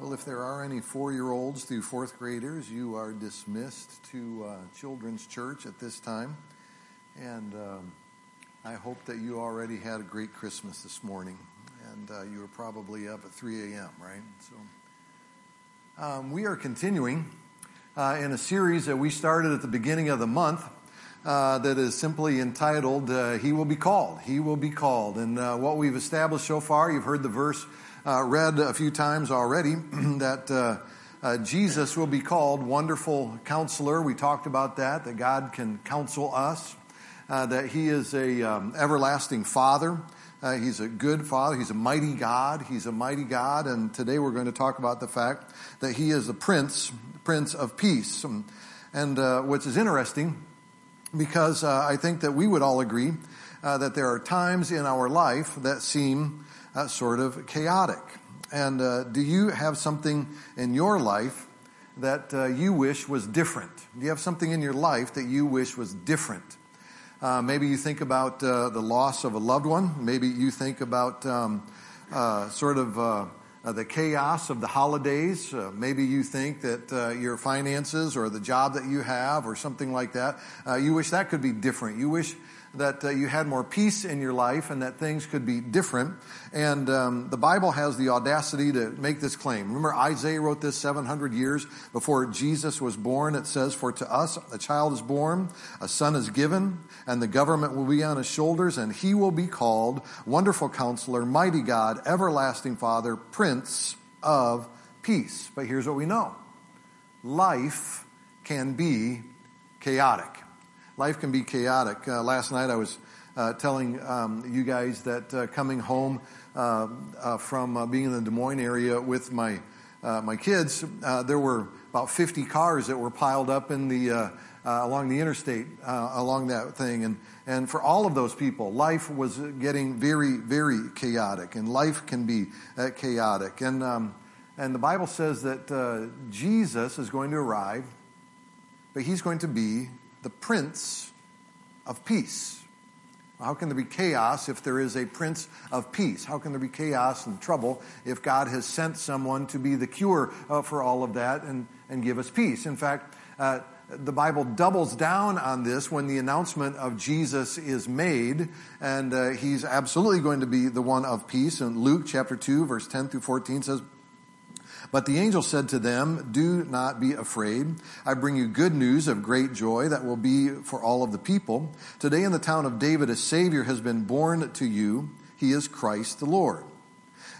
Well, if there are any four year olds through fourth graders, you are dismissed to uh, Children's Church at this time. And um, I hope that you already had a great Christmas this morning. And uh, you were probably up at 3 a.m., right? So um, we are continuing uh, in a series that we started at the beginning of the month. Uh, that is simply entitled uh, He Will Be Called. He Will Be Called. And uh, what we've established so far, you've heard the verse uh, read a few times already that uh, uh, Jesus will be called Wonderful Counselor. We talked about that, that God can counsel us, uh, that He is a um, everlasting Father. Uh, he's a good Father. He's a mighty God. He's a mighty God. And today we're going to talk about the fact that He is the Prince, Prince of Peace. And, and uh, which is interesting because I think that we would all agree that there are times in our life that seem uh, sort of chaotic. And uh, do you have something in your life that uh, you wish was different? Do you have something in your life that you wish was different? Uh, maybe you think about uh, the loss of a loved one. Maybe you think about um, uh, sort of the chaos of the holidays. maybe you think that your finances or the job that you have or something like that, you wish that could be different. You wish that uh, you had more peace in your life and that things could be different. And um, the Bible has the audacity to make this claim. Remember, Isaiah wrote this 700 years before Jesus was born. It says, For to us a child is born, a son is given, and the government will be on his shoulders, and he will be called Wonderful Counselor, Mighty God, Everlasting Father, Prince of Peace. But here's what we know life can be chaotic life can be chaotic. Uh, last night I was uh, telling um, you guys that uh, coming home uh, uh, from uh, being in the Des Moines area with my my kids, there were about 50 cars that were piled up in the along the interstate along that thing, and and for all of those people, life was getting very very chaotic, and life can be chaotic, and um, and the Bible says that Jesus is going to arrive, but he's going to be the Prince of Peace. How can there be chaos if there is a Prince of Peace? How can there be chaos and trouble if God has sent someone to be the cure uh, for all of that and, and give us peace? In fact, uh, the Bible doubles down on this when the announcement of Jesus is made, and uh, he's absolutely going to be the one of peace. And Luke chapter 2, verse 10 through 14 says, but the angel said to them, Do not be afraid. I bring you good news of great joy that will be for all of the people. Today in the town of David, a Savior has been born to you. He is Christ the Lord.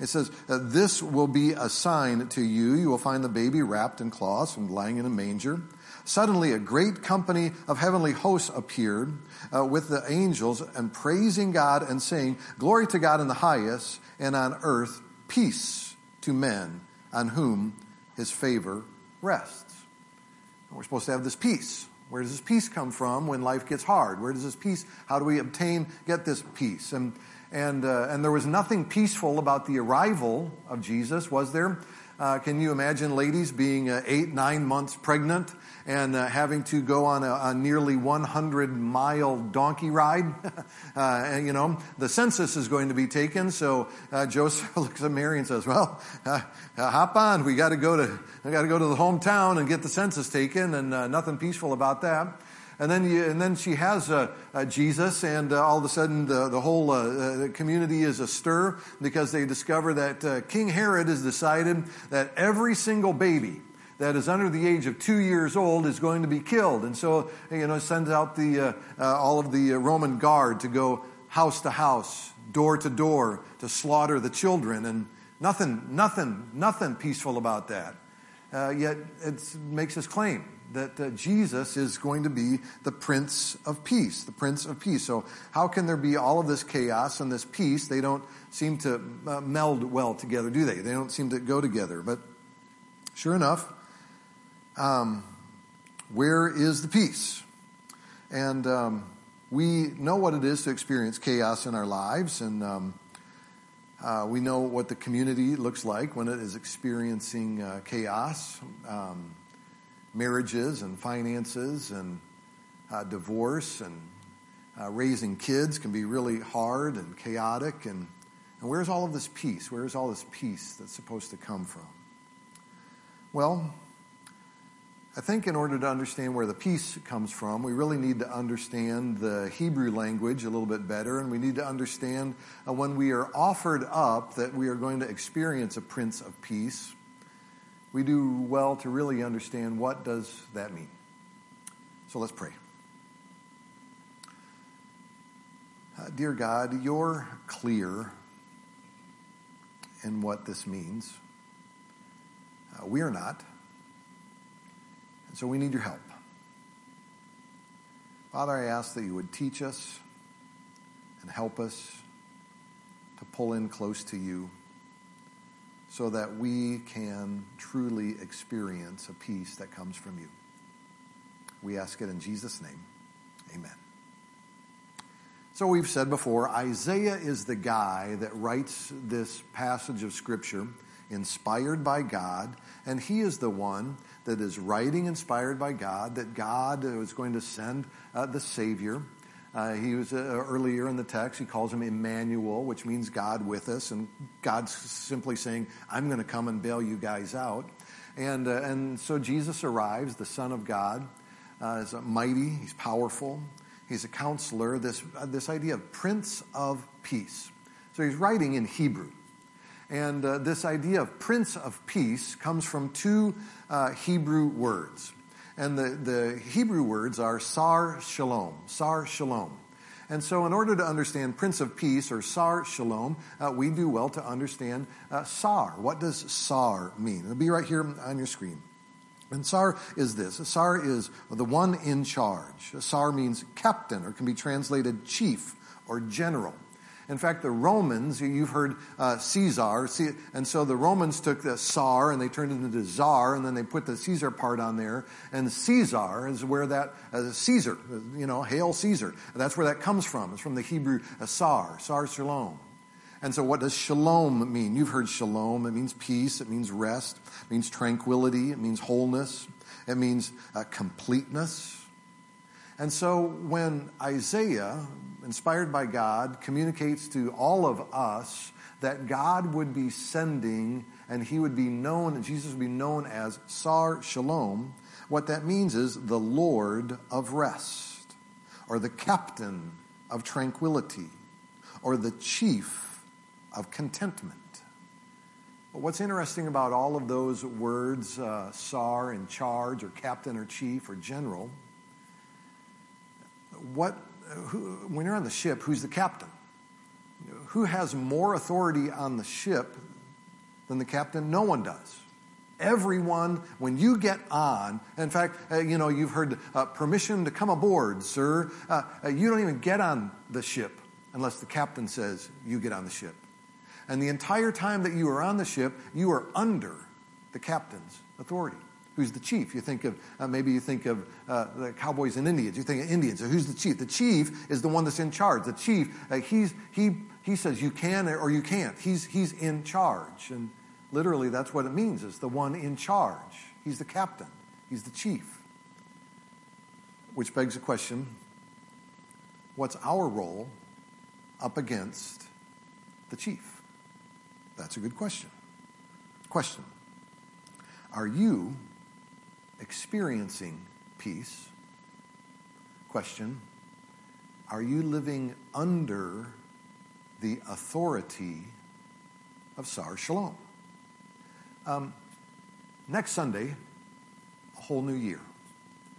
It says, This will be a sign to you. You will find the baby wrapped in cloths and lying in a manger. Suddenly, a great company of heavenly hosts appeared uh, with the angels and praising God and saying, Glory to God in the highest, and on earth, peace to men on whom his favor rests. we're supposed to have this peace. Where does this peace come from when life gets hard? Where does this peace, how do we obtain, get this peace? And, and, uh, and there was nothing peaceful about the arrival of Jesus, was there? Uh, can you imagine ladies being uh, eight, nine months pregnant and uh, having to go on a, a nearly 100 mile donkey ride? Uh, and, you know, the census is going to be taken, so uh, Joseph looks at Mary and says, "Well, uh, hop on. We got to go to we got to go to the hometown and get the census taken, and nothing peaceful about that." And then, you, and then she has uh, uh, Jesus, and uh, all of a sudden the, the whole uh, uh, community is astir because they discover that uh, King Herod has decided that every single baby that is under the age of two years old is going to be killed. And so, you know, sends out the, all of the Roman guard to go house to house, door to door, to slaughter the children. And nothing, nothing, nothing peaceful about that. yet it makes this claim that uh, Jesus is going to be the Prince of Peace, the Prince of Peace. So, how can there be all of this chaos and this peace? They don't seem to uh, meld well together, do they? They don't seem to go together. But sure enough, um, where is the peace? And um, we know what it is to experience chaos in our lives, and um, uh, we know what the community looks like when it is experiencing uh, chaos. Um, marriages and finances and uh, divorce and uh, raising kids can be really hard and chaotic. And, and where's all of this peace? Where's all this peace that's supposed to come from? Well, I think in order to understand where the peace comes from, we really need to understand the Hebrew language a little bit better, and we need to understand uh, when we are offered up that we are going to experience a Prince of Peace. We do well to really understand what does that mean. So let's pray. Uh, dear God, you're clear in what this means. Uh, we are not. And so we need your help. Father, I ask that you would teach us and help us to pull in close to you so that we can truly experience a peace that comes from you. We ask it in Jesus' name. Amen. So we've said before, Isaiah is the guy that writes this passage of Scripture inspired by God, and he is the one that is writing inspired by God, that God was going to send uh, the Savior. Uh, he was uh, earlier in the text, he calls him Emmanuel, which means God with us, and God's simply saying, I'm going to come and bail you guys out. And, uh, and so Jesus arrives, the Son of God, uh, is mighty, he's powerful, he's a counselor, this, uh, this idea of Prince of Peace. So he's writing in Hebrew. And uh, this idea of Prince of Peace comes from two Hebrew words. And the, the Hebrew words are Sar Shalom. Sar Shalom. And so, in order to understand Prince of Peace or Sar Shalom, uh, we do well to understand uh, Sar. What does Sar mean? It'll be right here on your screen. And Sar is this Sar is the one in charge. Sar means captain, or can be translated chief or general. In fact, the Romans, you've heard uh, Caesar, and so the Romans took the Tsar and they turned it into Czar, and then they put the Caesar part on there. And Caesar is where that, uh, Caesar, you know, hail Caesar. That's where that comes from. It's from the Hebrew uh, Sar, Sar Shalom. And so what does shalom mean? You've heard shalom. It means peace. It means rest. It means tranquility. It means wholeness. It means uh, completeness. And so when Isaiah, inspired by God, communicates to all of us that God would be sending and he would be known, and Jesus would be known as Sar Shalom, what that means is the Lord of rest, or the captain of tranquility, or the chief of contentment. But what's interesting about all of those words, uh, Sar in charge, or captain, or chief, or general, what, who, when you're on the ship, who's the captain? Who has more authority on the ship than the captain? No one does. Everyone, when you get on, in fact, uh, you know, you've heard uh, permission to come aboard, sir. Uh, uh, you don't even get on the ship unless the captain says you get on the ship. And the entire time that you are on the ship, you are under the captain's authority who's the chief. You think of, uh, maybe you think of uh, the cowboys and Indians. You think of Indians. So who's the chief? The chief is the one that's in charge. The chief, uh, he's, he, he says you can or you can't. He's, he's in charge. And literally that's what it means, is the one in charge. He's the captain. He's the chief. Which begs the question, what's our role up against the chief? That's a good question. Question. Are you experiencing peace. Question Are you living under the authority of Sar Shalom? Um, next Sunday, a whole new year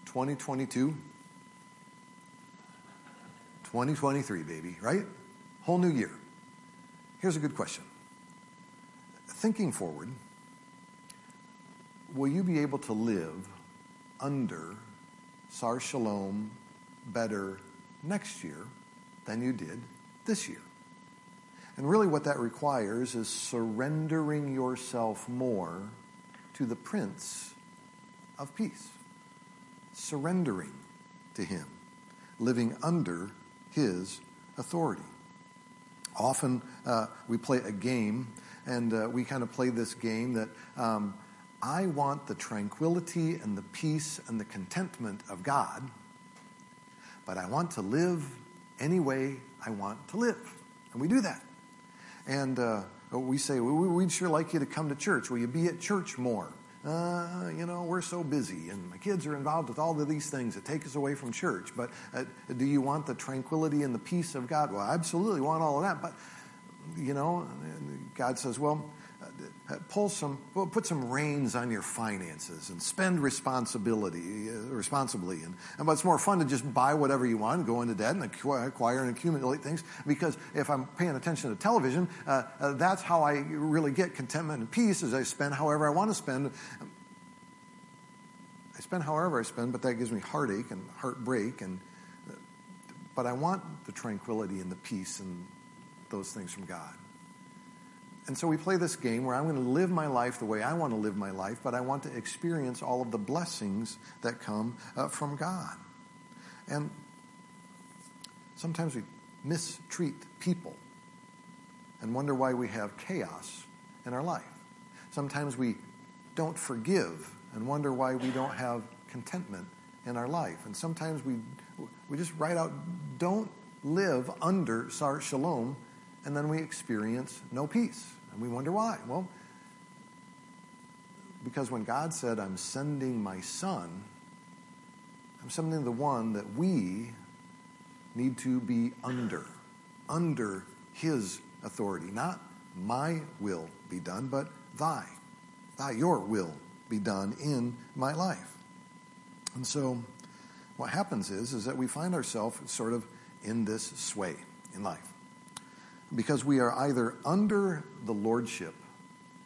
2022. 2023, baby, right? Whole new year. Here's a good question. Thinking forward, will you be able to live under Sar Shalom better next year than you did this year? And really, what that requires is surrendering yourself more to the Prince of Peace. Surrendering to Him, living under His authority. Often uh, we play a game, and uh, we kind of play this game that um, I want the tranquility and the peace and the contentment of God, but I want to live any way I want to live. And we do that. And uh, we say, We'd sure like you to come to church. Will you be at church more? uh, you know, we're so busy and my kids are involved with all of these things that take us away from church. But uh, do you want the tranquility and the peace of God? Well, I absolutely want all of that. But, you know, God says, well, pull some, well, put some reins on your finances and spend responsibility, uh, responsibly. And, and, but it's more fun to just buy whatever you want go into debt and acquire and accumulate things. Because if I'm paying attention to television, uh, uh, that's how I really get contentment and peace. As I spend however I want to spend. I spend however I spend, but that gives me heartache and heartbreak. And but I want the tranquility and the peace and those things from God. And so we play this game where I'm going to live my life the way I want to live my life, but I want to experience all of the blessings that come uh, from God. And sometimes we mistreat people and wonder why we have chaos in our life. Sometimes we don't forgive and wonder why we don't have contentment in our life. And sometimes we, we just write out, don't live under Sar Shalom and then we experience no peace. And we wonder why. Well, because when God said, I'm sending my son, I'm sending the one that we need to be under, under his authority. Not my will be done, but thy, thy, your will be done in my life. And so what happens is, is that we find ourselves sort of in this sway in life because we are either under the lordship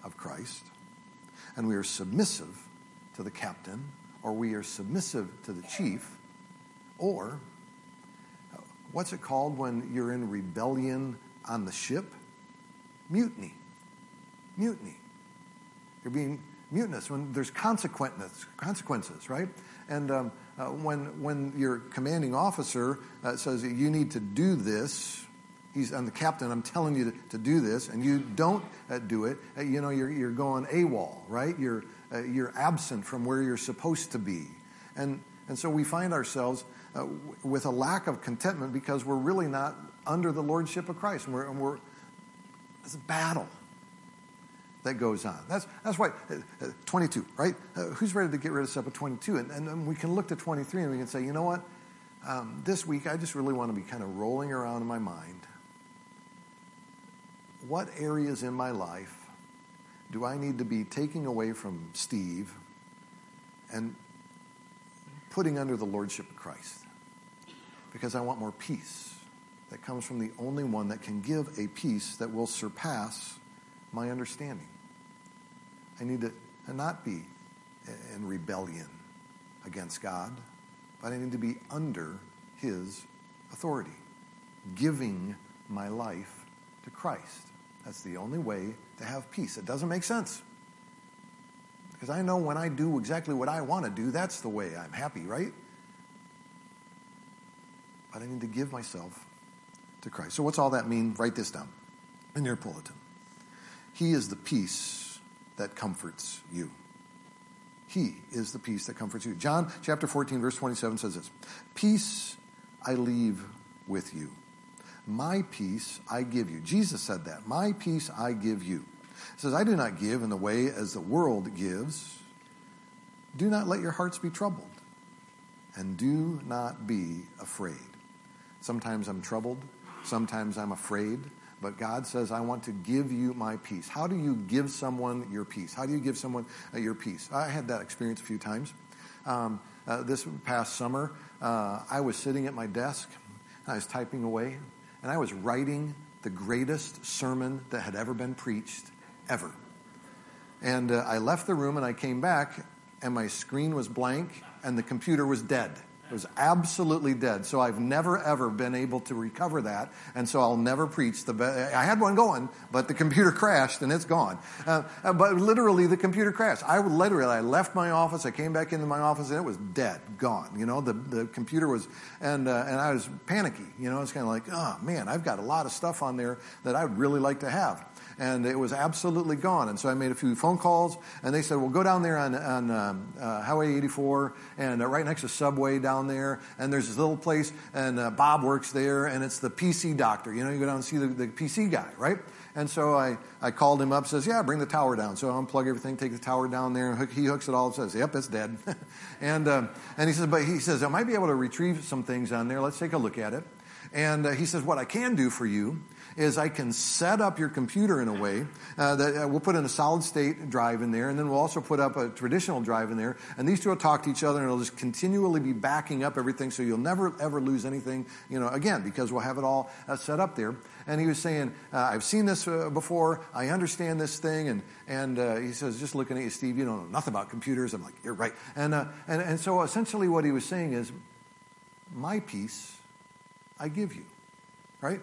of Christ and we are submissive to the captain, or we are submissive to the chief, or what's it called when you're in rebellion on the ship? Mutiny. Mutiny. You're being mutinous when there's consequences, consequences right? And um, uh, when, when your commanding officer uh, says you need to do this, he's I'm the captain. I'm telling you to, to do this, and you don't uh, do it. Uh, you know, you're you're going AWOL, right? You're uh, you're absent from where you're supposed to be, and and so we find ourselves uh, w- with a lack of contentment because we're really not under the lordship of Christ, and we're, and we're it's a battle that goes on. That's that's why uh, uh, 22, right? who's ready to get rid of stuff at 22? And, and, and we can look to 23 and we can say, you know what? Um, this week, I just really want to be kind of rolling around in my mind what areas in my life do I need to be taking away from Steve and putting under the lordship of Christ? Because I want more peace that comes from the only one that can give a peace that will surpass my understanding. I need to not be in rebellion against God, but I need to be under His authority, giving my life to Christ. That's the only way to have peace. It doesn't make sense. Because I know when I do exactly what I want to do, that's the way I'm happy, right? But I need to give myself to Christ. So, what's all that mean? Write this down in your bulletin. He is the peace that comforts you. He is the peace that comforts you. John chapter 14, verse 27 says this Peace I leave with you. My peace I give you. Jesus said that. My peace I give you. He says, I do not give in the way as the world gives. Do not let your hearts be troubled, and do not be afraid. Sometimes I'm troubled, sometimes I'm afraid, but God says, I want to give you my peace. How do you give someone your peace? How do you give someone uh, your peace? I had that experience a few times. Um, uh, this past summer, uh, I was sitting at my desk, I was typing away, and I was writing the greatest sermon that had ever been preached, ever. And uh, I left the room and I came back, and my screen was blank, and the computer was dead. It was absolutely dead. So I've never ever been able to recover that, and so I'll never preach the. I had one going, but the computer crashed and it's gone. Uh, uh, but literally, the computer crashed. I literally I left my office. I came back into my office and it was dead, gone. You know, the the computer was, and uh, and I was panicky. You know, it's kind of like, oh man, I've got a lot of stuff on there that I'd really like to have and it was absolutely gone. And so I made a few phone calls, and they said, "Well, go down there on, on um, uh, Highway 84, and uh, right next to Subway down there, and there's this little place, and uh, Bob works there, and it's the PC doctor. You know, you go down and see the, the PC guy, right?" And so I, I called him up, says, yeah, bring the tower down. So I unplug everything, take the tower down there, and hook, he hooks it all and says, yep, it's dead. and, um, and he says, but he says, I might be able to retrieve some things on there. Let's take a look at it. And uh, he says, what I can do for you is I can set up your computer in a way uh, that uh, we'll put in a solid state drive in there, and then we'll also put up a traditional drive in there, and these two will talk to each other, and it'll just continually be backing up everything, so you'll never ever lose anything, you know, again, because we'll have it all uh, set up there. And he was saying, uh, I've seen this uh, before, I understand this thing, and, and uh, he says, just looking at you, Steve, you don't know nothing about computers. I'm like, you're right. And, and, and so essentially what he was saying is, my peace I give you, right?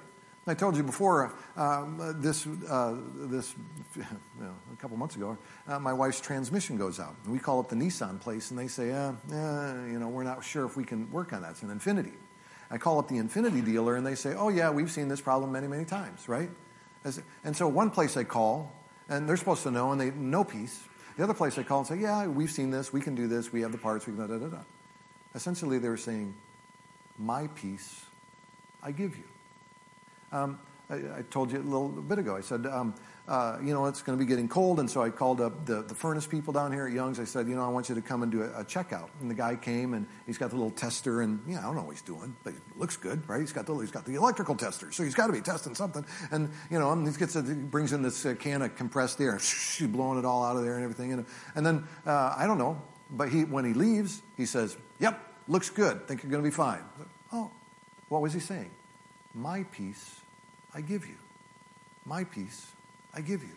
I told you before, um, this, uh, this you know, a couple months ago, uh, my wife's transmission goes out. And we call up the Nissan place and they say, uh, you know, we're not sure if we can work on that. It's an Infiniti. I call up the Infiniti dealer and they say, oh, yeah, we've seen this problem many, many times, right? And so one place I call, and they're supposed to know, and they no peace. The other place I call and say, yeah, we've seen this, we can do this, we have the parts, we can da da da da. Essentially, they were saying, my peace I give you. Um, I, I, told you a little bit ago. I said, um, uh, you know, it's going to be getting cold, and so I called up the, the furnace people down here at Young's. I said, you know, I want you to come and do a, a checkout. And the guy came, and he's got the little tester, and yeah, I don't know what he's doing, but he looks good, right? He's got the he's got the electrical tester, so he's got to be testing something. And you know, and he gets a, he brings in this uh, can of compressed air, she's blowing it all out of there and everything. And, and then uh, I don't know, but he when he leaves, he says, "Yep, looks good. Think you're going to be fine." Oh, what was he saying? My peace I give you. My peace I give you.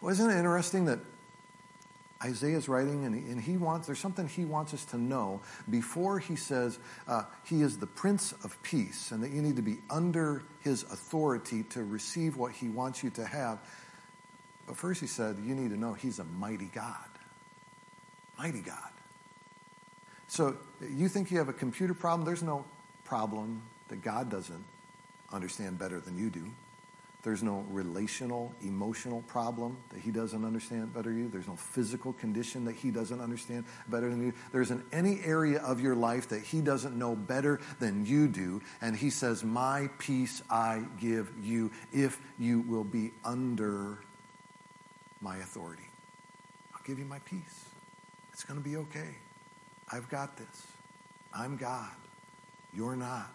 Well, isn't it interesting that Isaiah's writing and he, and he wants, there's something he wants us to know before he says uh, he is the Prince of Peace and that you need to be under his authority to receive what he wants you to have. But first he said, you need to know he's a mighty God. Mighty God. So you think you have a computer problem? There's no problem that God doesn't understand better than you do. There's no relational, emotional problem that he doesn't understand better than you. There's no physical condition that he doesn't understand better than you. There isn't any area of your life that he doesn't know better than you do. And he says, My peace I give you if you will be under my authority. I'll give you my peace. It's going to be okay. I've got this. I'm God. You're not.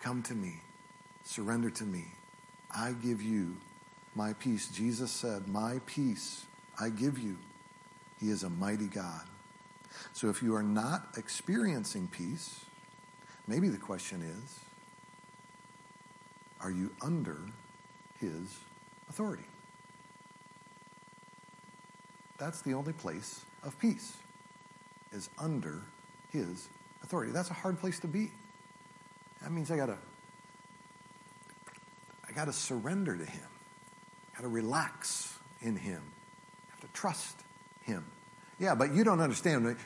Come to me. Surrender to me. I give you my peace. Jesus said, My peace I give you. He is a mighty God. So if you are not experiencing peace, maybe the question is are you under his authority? That's the only place of peace, is under his authority. That's a hard place to be. That means I got to I got to surrender to Him. I got to relax in Him. I have to trust Him. Yeah, but you don't understand.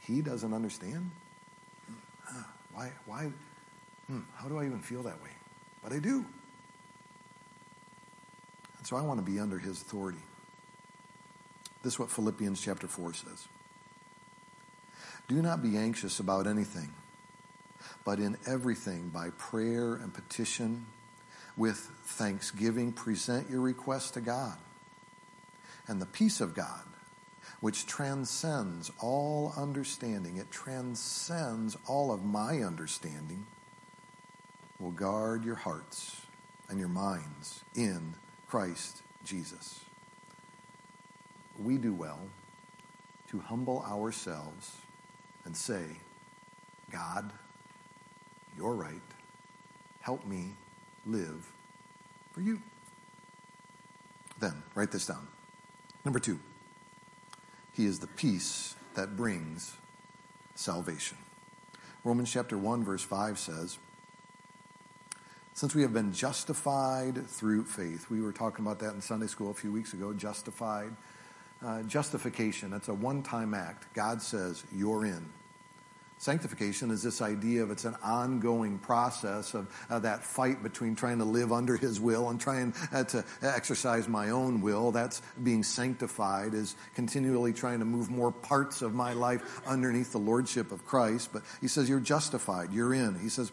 He doesn't understand? Why? Why? Hmm, how do I even feel that way? But I do. And so I want to be under His authority. This is what Philippians chapter 4 says. Do not be anxious about anything but in everything by prayer and petition with thanksgiving present your requests to God. And the peace of God, which transcends all understanding, it transcends all of my understanding, will guard your hearts and your minds in Christ Jesus. We do well to humble ourselves and say, God, you're right. Help me live for you. Then, write this down. Number two, He is the peace that brings salvation. Romans chapter 1, verse 5 says, Since we have been justified through faith, we were talking about that in Sunday school a few weeks ago, justified. Uh, justification, that's a one time act. God says, You're in. Sanctification is this idea of it's an ongoing process of uh, that fight between trying to live under His will and trying uh, to exercise my own will. That's being sanctified, is continually trying to move more parts of my life underneath the Lordship of Christ. But He says, You're justified, you're in. He says,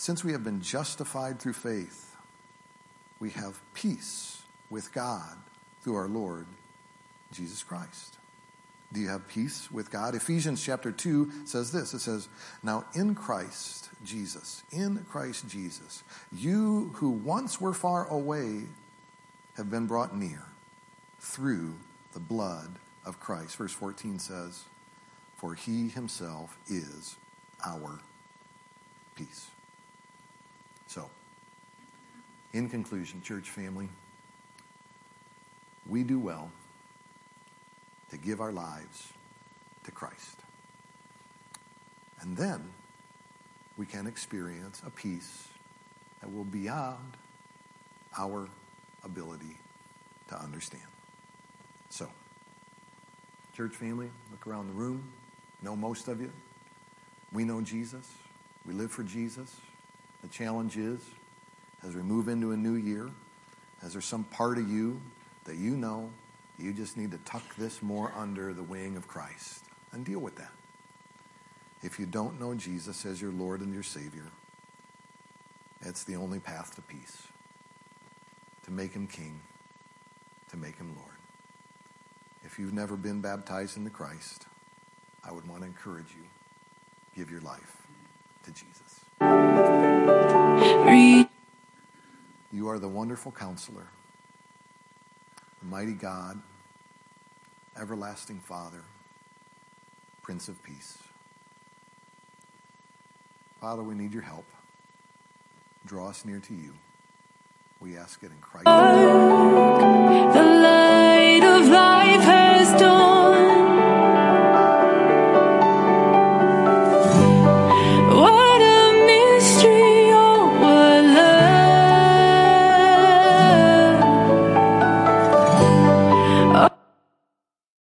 since we have been justified through faith, we have peace with God through our Lord Jesus Christ. Do you have peace with God? Ephesians chapter 2 says this it says, Now in Christ Jesus, in Christ Jesus, you who once were far away have been brought near through the blood of Christ. Verse 14 says, For he himself is our peace. So, in conclusion, church family, we do well to give our lives to Christ. And then we can experience a peace that will be beyond our ability to understand. So, church family, look around the room. Know most of you. We know Jesus. We live for Jesus. The challenge is, as we move into a new year, is there some part of you that you know you just need to tuck this more under the wing of Christ and deal with that. If you don't know Jesus as your Lord and your Savior, it's the only path to peace. To make him king, to make him Lord. If you've never been baptized into Christ, I would want to encourage you give your life to Jesus. Read. You are the wonderful counselor, the mighty God, everlasting Father, Prince of Peace. Father, we need your help. Draw us near to you. We ask it in Christ's name.